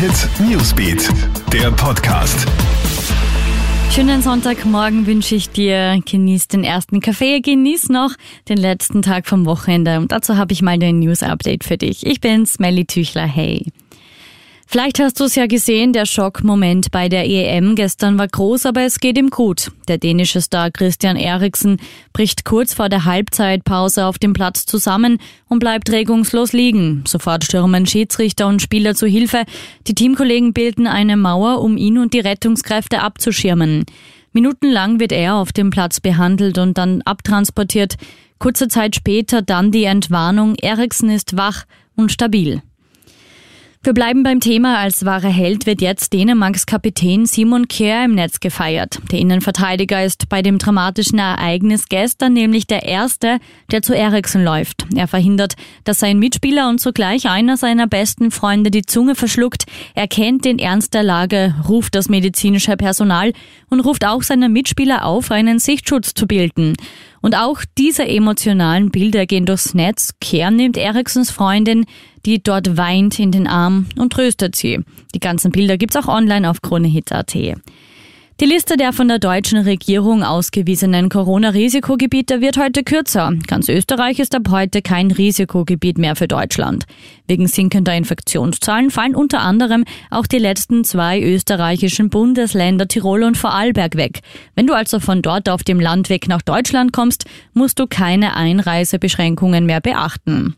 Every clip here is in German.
Hit Newsbeat, der Podcast. Schönen Sonntagmorgen wünsche ich dir. Genieß den ersten Kaffee, genieß noch den letzten Tag vom Wochenende. Und dazu habe ich mal ein News-Update für dich. Ich bin Smelly Tüchler. Hey. Vielleicht hast du es ja gesehen, der Schockmoment bei der EM gestern war groß, aber es geht ihm gut. Der dänische Star Christian Eriksen bricht kurz vor der Halbzeitpause auf dem Platz zusammen und bleibt regungslos liegen. Sofort stürmen Schiedsrichter und Spieler zu Hilfe. Die Teamkollegen bilden eine Mauer, um ihn und die Rettungskräfte abzuschirmen. Minutenlang wird er auf dem Platz behandelt und dann abtransportiert. Kurze Zeit später dann die Entwarnung, Eriksen ist wach und stabil. Wir bleiben beim Thema. Als wahrer Held wird jetzt Dänemarks Kapitän Simon Kjær im Netz gefeiert. Der Innenverteidiger ist bei dem dramatischen Ereignis gestern nämlich der Erste, der zu Eriksen läuft. Er verhindert, dass sein Mitspieler und zugleich einer seiner besten Freunde die Zunge verschluckt. Er kennt den Ernst der Lage, ruft das medizinische Personal und ruft auch seine Mitspieler auf, einen Sichtschutz zu bilden. Und auch diese emotionalen Bilder gehen durchs Netz. Kern nimmt Eriksons Freundin, die dort weint, in den Arm und tröstet sie. Die ganzen Bilder gibt's auch online auf kronehit.at. Die Liste der von der deutschen Regierung ausgewiesenen Corona-Risikogebiete wird heute kürzer. Ganz Österreich ist ab heute kein Risikogebiet mehr für Deutschland. Wegen sinkender Infektionszahlen fallen unter anderem auch die letzten zwei österreichischen Bundesländer Tirol und Vorarlberg weg. Wenn du also von dort auf dem Landweg nach Deutschland kommst, musst du keine Einreisebeschränkungen mehr beachten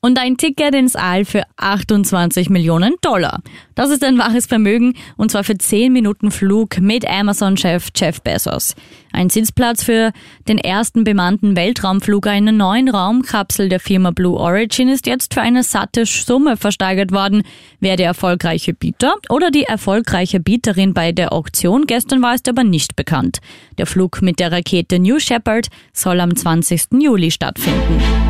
und ein Ticket ins All für 28 Millionen Dollar. Das ist ein wahres Vermögen und zwar für 10 Minuten Flug mit Amazon-Chef Jeff Bezos. Ein Sitzplatz für den ersten bemannten Weltraumflug einer neuen Raumkapsel der Firma Blue Origin ist jetzt für eine satte Summe versteigert worden. Wer der erfolgreiche Bieter oder die erfolgreiche Bieterin bei der Auktion gestern war, ist aber nicht bekannt. Der Flug mit der Rakete New Shepard soll am 20. Juli stattfinden.